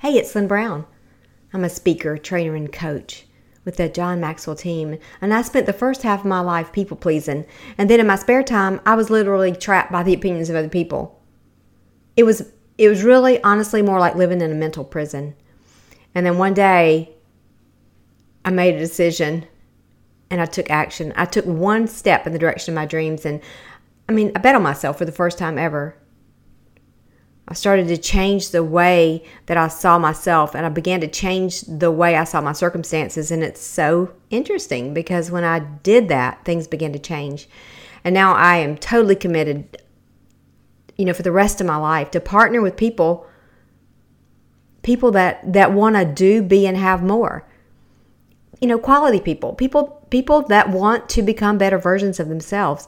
Hey, it's Lynn Brown. I'm a speaker, trainer, and coach with the John Maxwell team, and I spent the first half of my life people pleasing. And then in my spare time, I was literally trapped by the opinions of other people. It was it was really honestly more like living in a mental prison. And then one day I made a decision and I took action. I took one step in the direction of my dreams and I mean, I bet on myself for the first time ever. I started to change the way that I saw myself and I began to change the way I saw my circumstances. And it's so interesting because when I did that, things began to change. And now I am totally committed, you know, for the rest of my life to partner with people people that that want to do be and have more you know quality people people people that want to become better versions of themselves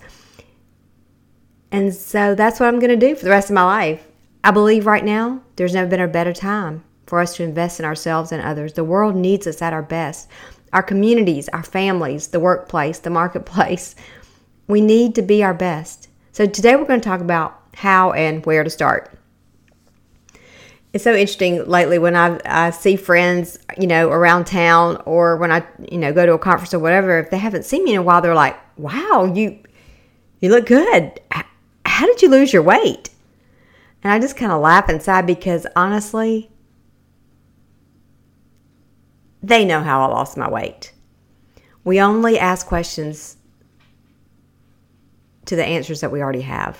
and so that's what i'm going to do for the rest of my life I believe right now there's never been a better time for us to invest in ourselves and others. The world needs us at our best. Our communities, our families, the workplace, the marketplace. We need to be our best. So today we're going to talk about how and where to start. It's so interesting lately when I, I see friends, you know, around town or when I, you know, go to a conference or whatever, if they haven't seen me in a while, they're like, wow, you, you look good. How did you lose your weight? And I just kind of laugh inside because honestly, they know how I lost my weight. We only ask questions to the answers that we already have.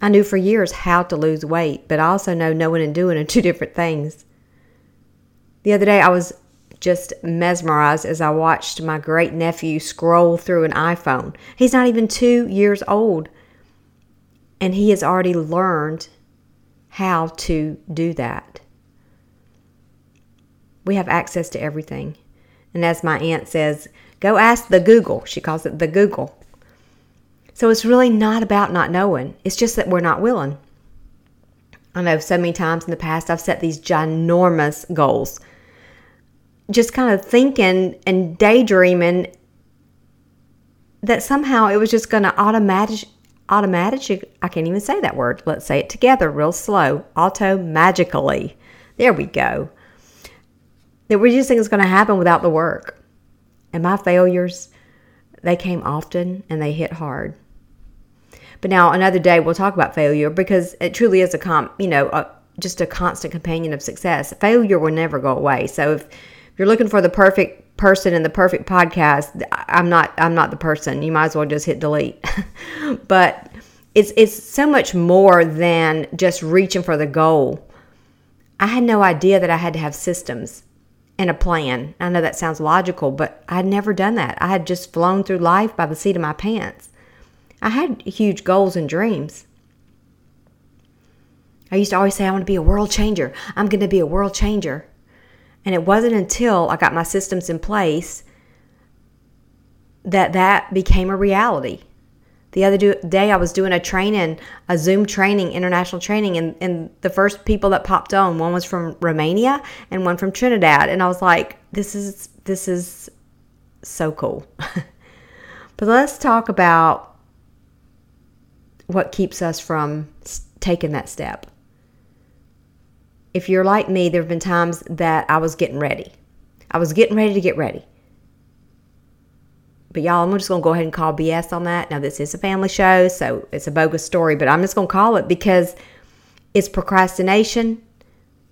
I knew for years how to lose weight, but I also know knowing and doing are two different things. The other day, I was just mesmerized as I watched my great nephew scroll through an iPhone. He's not even two years old and he has already learned how to do that. We have access to everything. And as my aunt says, go ask the Google. She calls it the Google. So it's really not about not knowing, it's just that we're not willing. I know so many times in the past I've set these ginormous goals. Just kind of thinking and daydreaming that somehow it was just going to automatic, automatic, I can't even say that word. Let's say it together real slow. Auto magically. There we go. That we just think it's going to happen without the work. And my failures, they came often and they hit hard. But now another day we'll talk about failure because it truly is a com, you know, a, just a constant companion of success. Failure will never go away. So if you're looking for the perfect person in the perfect podcast, I'm not I'm not the person. You might as well just hit delete. but it's it's so much more than just reaching for the goal. I had no idea that I had to have systems and a plan. I know that sounds logical, but I had never done that. I had just flown through life by the seat of my pants. I had huge goals and dreams. I used to always say, I want to be a world changer. I'm going to be a world changer. And it wasn't until I got my systems in place that that became a reality. The other day, I was doing a training, a Zoom training, international training, and, and the first people that popped on, one was from Romania and one from Trinidad, and I was like, "This is this is so cool." but let's talk about what keeps us from taking that step if you're like me, there have been times that I was getting ready. I was getting ready to get ready. But y'all, I'm just going to go ahead and call BS on that. Now, this is a family show, so it's a bogus story, but I'm just going to call it because it's procrastination.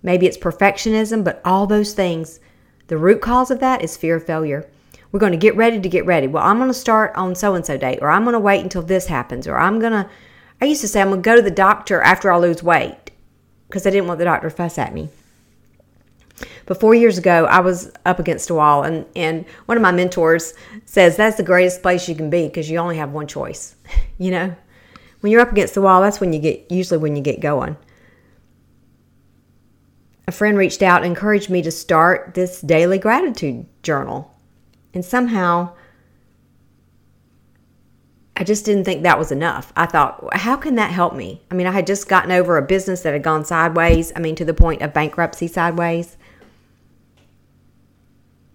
Maybe it's perfectionism, but all those things, the root cause of that is fear of failure. We're going to get ready to get ready. Well, I'm going to start on so and so date, or I'm going to wait until this happens, or I'm going to, I used to say, I'm going to go to the doctor after I lose weight because I didn't want the doctor to fuss at me. But four years ago, I was up against a wall, and, and one of my mentors says that's the greatest place you can be because you only have one choice. you know, when you're up against the wall, that's when you get usually when you get going. A friend reached out and encouraged me to start this daily gratitude journal, and somehow I just didn't think that was enough. I thought, how can that help me? I mean, I had just gotten over a business that had gone sideways, I mean, to the point of bankruptcy sideways.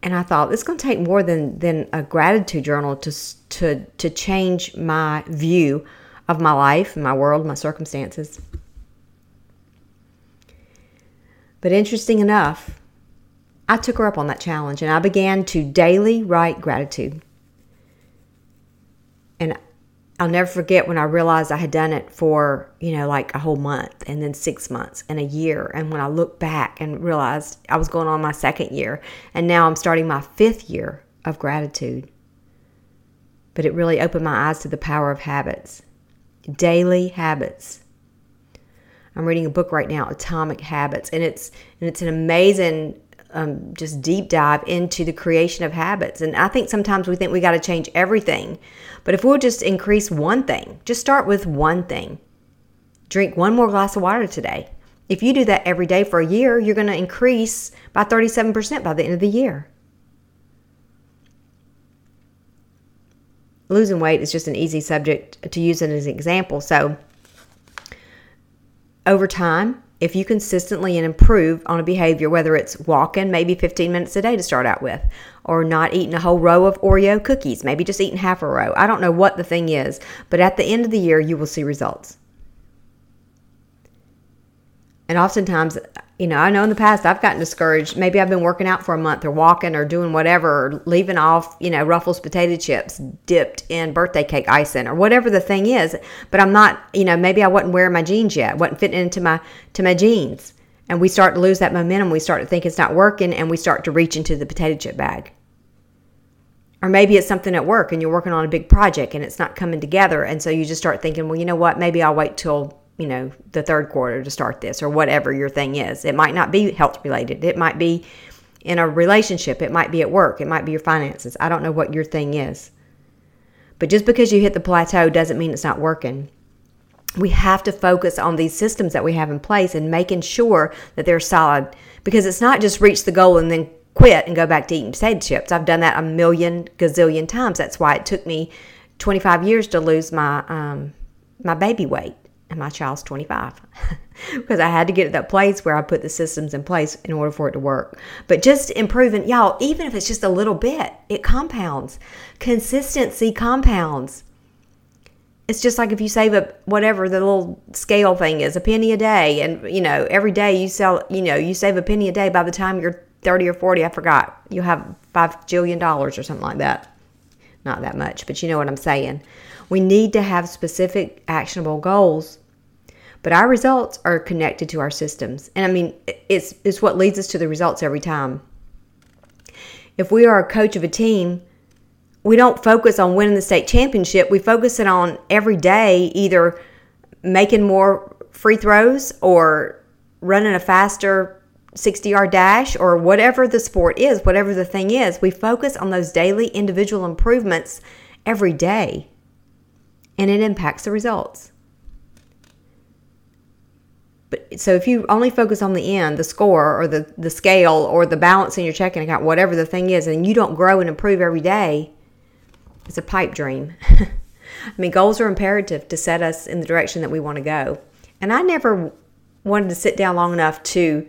And I thought, it's going to take more than, than a gratitude journal to, to, to change my view of my life, my world, my circumstances. But interesting enough, I took her up on that challenge and I began to daily write gratitude. And I'll never forget when I realized I had done it for, you know, like a whole month and then six months and a year. And when I looked back and realized I was going on my second year and now I'm starting my fifth year of gratitude. But it really opened my eyes to the power of habits, daily habits. I'm reading a book right now, Atomic Habits, and it's and it's an amazing um, just deep dive into the creation of habits. And I think sometimes we think we got to change everything, but if we'll just increase one thing, just start with one thing. Drink one more glass of water today. If you do that every day for a year, you're going to increase by 37% by the end of the year. Losing weight is just an easy subject to use as an example. So, over time, if you consistently and improve on a behavior, whether it's walking maybe 15 minutes a day to start out with, or not eating a whole row of Oreo cookies, maybe just eating half a row. I don't know what the thing is, but at the end of the year, you will see results. And oftentimes, you know, I know in the past I've gotten discouraged. Maybe I've been working out for a month or walking or doing whatever, or leaving off, you know, Ruffles potato chips dipped in birthday cake icing or whatever the thing is. But I'm not, you know, maybe I wasn't wearing my jeans yet, wasn't fitting into my to my jeans. And we start to lose that momentum. We start to think it's not working and we start to reach into the potato chip bag. Or maybe it's something at work and you're working on a big project and it's not coming together. And so you just start thinking, well, you know what? Maybe I'll wait till you know, the third quarter to start this or whatever your thing is. It might not be health related. It might be in a relationship. It might be at work. It might be your finances. I don't know what your thing is. But just because you hit the plateau doesn't mean it's not working. We have to focus on these systems that we have in place and making sure that they're solid because it's not just reach the goal and then quit and go back to eating potato chips. I've done that a million gazillion times. That's why it took me 25 years to lose my um, my baby weight and my child's 25 because I had to get to that place where I put the systems in place in order for it to work. But just improving, y'all, even if it's just a little bit, it compounds. Consistency compounds. It's just like if you save a whatever the little scale thing is, a penny a day, and you know every day you sell, you know you save a penny a day. By the time you're 30 or 40, I forgot, you'll have five jillion dollars or something like that. Not that much, but you know what I'm saying. We need to have specific actionable goals, but our results are connected to our systems. And I mean, it's, it's what leads us to the results every time. If we are a coach of a team, we don't focus on winning the state championship. We focus it on every day either making more free throws or running a faster 60 yard dash or whatever the sport is, whatever the thing is. We focus on those daily individual improvements every day and it impacts the results. But so if you only focus on the end, the score or the, the scale or the balance in your checking account, whatever the thing is, and you don't grow and improve every day, it's a pipe dream. I mean, goals are imperative to set us in the direction that we want to go. And I never wanted to sit down long enough to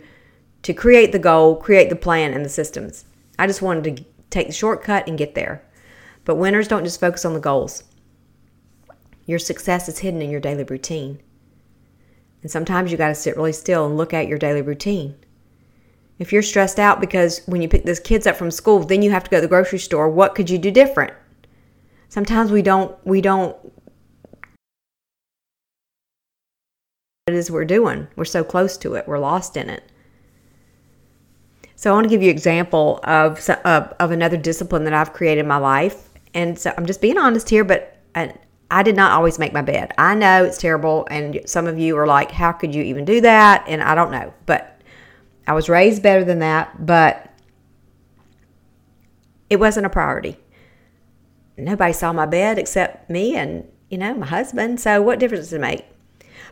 to create the goal, create the plan and the systems. I just wanted to take the shortcut and get there. But winners don't just focus on the goals. Your success is hidden in your daily routine. And sometimes you got to sit really still and look at your daily routine. If you're stressed out because when you pick those kids up from school, then you have to go to the grocery store, what could you do different? Sometimes we don't we don't it is we're doing. We're so close to it. We're lost in it. So I want to give you an example of, of, of another discipline that I've created in my life. And so I'm just being honest here, but I did not always make my bed. I know it's terrible, and some of you are like, how could you even do that? And I don't know, but I was raised better than that, but it wasn't a priority. Nobody saw my bed except me and, you know, my husband. So what difference does it make?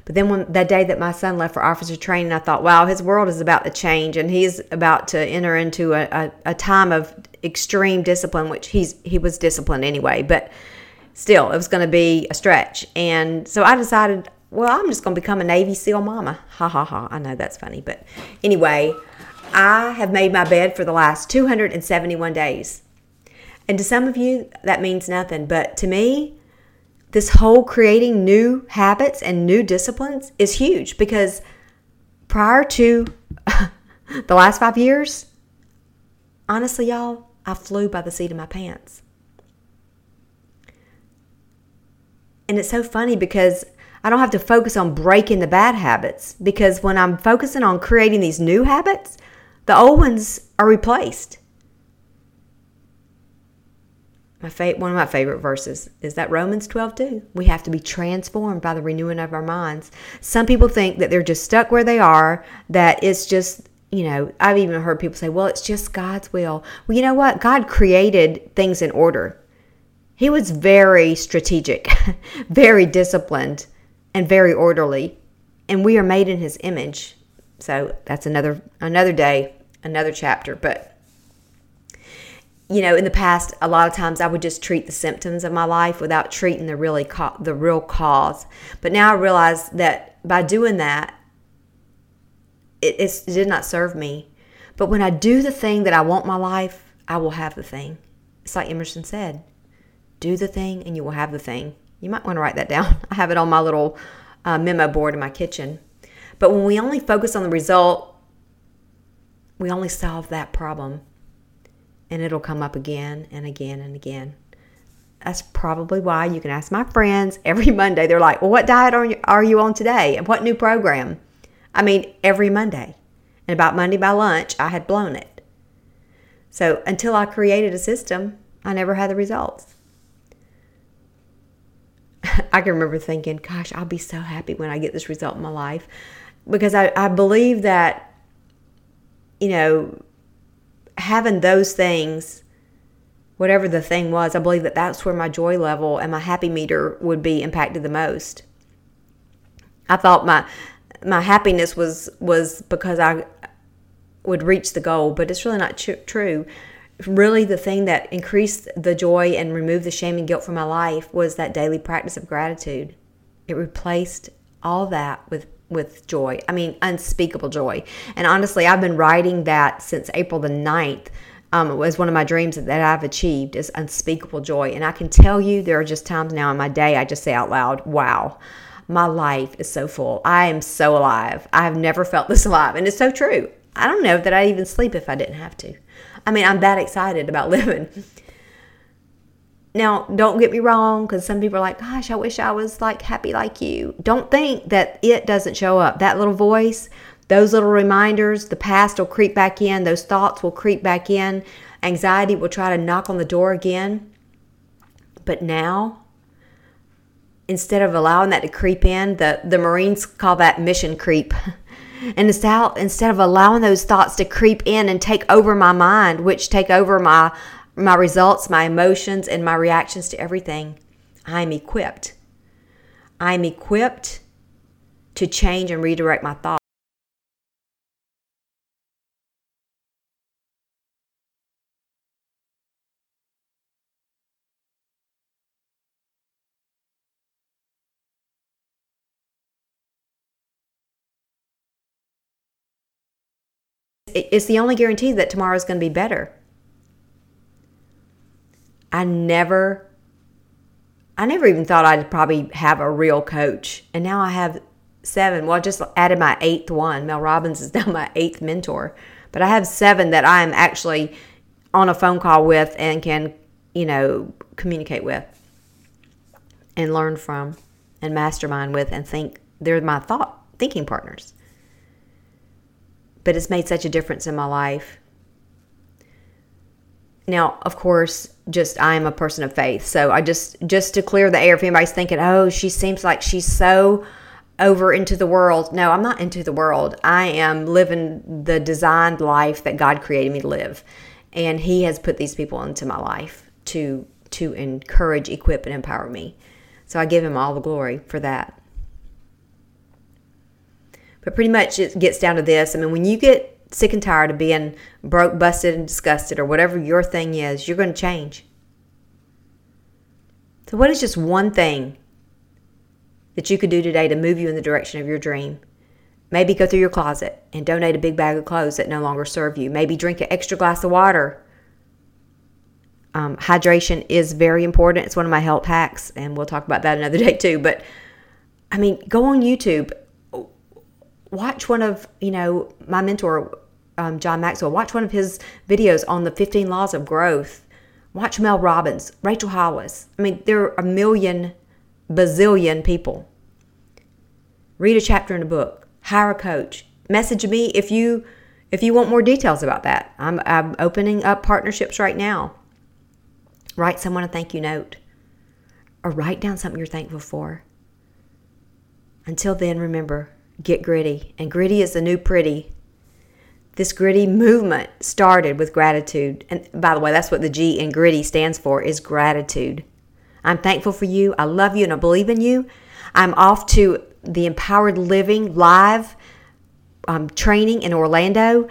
But then when that day that my son left for officer training, I thought, wow, his world is about to change and he's about to enter into a, a, a time of extreme discipline, which he's he was disciplined anyway, but still, it was going to be a stretch. And so I decided, well, I'm just going to become a Navy SEAL mama. Ha ha ha. I know that's funny. But anyway, I have made my bed for the last 271 days. And to some of you, that means nothing. But to me, this whole creating new habits and new disciplines is huge because prior to the last five years, honestly, y'all, I flew by the seat of my pants. And it's so funny because I don't have to focus on breaking the bad habits because when I'm focusing on creating these new habits, the old ones are replaced. My fa- one of my favorite verses is that Romans 12 2. We have to be transformed by the renewing of our minds. Some people think that they're just stuck where they are, that it's just, you know, I've even heard people say, well, it's just God's will. Well, you know what? God created things in order. He was very strategic, very disciplined, and very orderly. And we are made in his image. So that's another another day, another chapter, but you know, in the past, a lot of times I would just treat the symptoms of my life without treating the really co- the real cause. But now I realize that by doing that, it, it did not serve me. But when I do the thing that I want my life, I will have the thing. It's like Emerson said, do the thing and you will have the thing. You might want to write that down. I have it on my little uh, memo board in my kitchen. But when we only focus on the result, we only solve that problem and it'll come up again and again and again. That's probably why you can ask my friends every Monday. They're like, Well, what diet are you, are you on today? And what new program? I mean, every Monday. And about Monday by lunch, I had blown it. So until I created a system, I never had the results. I can remember thinking, Gosh, I'll be so happy when I get this result in my life. Because I, I believe that, you know, having those things, whatever the thing was, I believe that that's where my joy level and my happy meter would be impacted the most. I thought my my happiness was was because I would reach the goal, but it's really not tr- true. Really, the thing that increased the joy and removed the shame and guilt from my life was that daily practice of gratitude. It replaced all that with with joy. I mean, unspeakable joy. And honestly, I've been writing that since April the 9th. Um, it was one of my dreams that I've achieved is unspeakable joy. And I can tell you, there are just times now in my day I just say out loud, wow, my life is so full. I am so alive. I have never felt this alive. And it's so true. I don't know that I'd even sleep if I didn't have to. I mean, I'm that excited about living. Now, don't get me wrong, because some people are like, gosh, I wish I was like happy like you. Don't think that it doesn't show up. That little voice, those little reminders, the past will creep back in, those thoughts will creep back in, anxiety will try to knock on the door again. But now, instead of allowing that to creep in, the, the Marines call that mission creep. And instead, instead of allowing those thoughts to creep in and take over my mind, which take over my my results, my emotions, and my reactions to everything, I'm equipped. I'm equipped to change and redirect my thoughts. It's the only guarantee that tomorrow is going to be better. I never I never even thought I'd probably have a real coach. And now I have seven. Well, I just added my eighth one. Mel Robbins is now my eighth mentor. But I have seven that I'm actually on a phone call with and can, you know, communicate with and learn from and mastermind with and think they're my thought thinking partners. But it's made such a difference in my life. Now, of course, just I am a person of faith. So I just just to clear the air if anybody's thinking, "Oh, she seems like she's so over into the world." No, I'm not into the world. I am living the designed life that God created me to live. And he has put these people into my life to to encourage, equip and empower me. So I give him all the glory for that. But pretty much it gets down to this. I mean, when you get sick and tired of being broke, busted, and disgusted, or whatever your thing is, you're going to change. So, what is just one thing that you could do today to move you in the direction of your dream? Maybe go through your closet and donate a big bag of clothes that no longer serve you. Maybe drink an extra glass of water. Um, hydration is very important. It's one of my health hacks, and we'll talk about that another day too. But I mean, go on YouTube watch one of you know my mentor um, John Maxwell. Watch one of his videos on the 15 laws of growth. Watch Mel Robbins, Rachel Hollis. I mean, there are a million, bazillion people. Read a chapter in a book. Hire a coach. Message me if you if you want more details about that. I'm, I'm opening up partnerships right now. Write someone a thank you note or write down something you're thankful for. Until then, remember get gritty. And gritty is the new pretty. This gritty movement started with gratitude. And by the way, that's what the G in gritty stands for is gratitude. I'm thankful for you. I love you and I believe in you. I'm off to the Empowered Living live um, training in Orlando.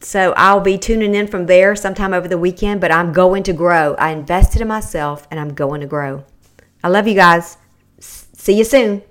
So I'll be tuning in from there sometime over the weekend, but I'm going to grow. I invested in myself and I'm going to grow. I love you guys. See you soon.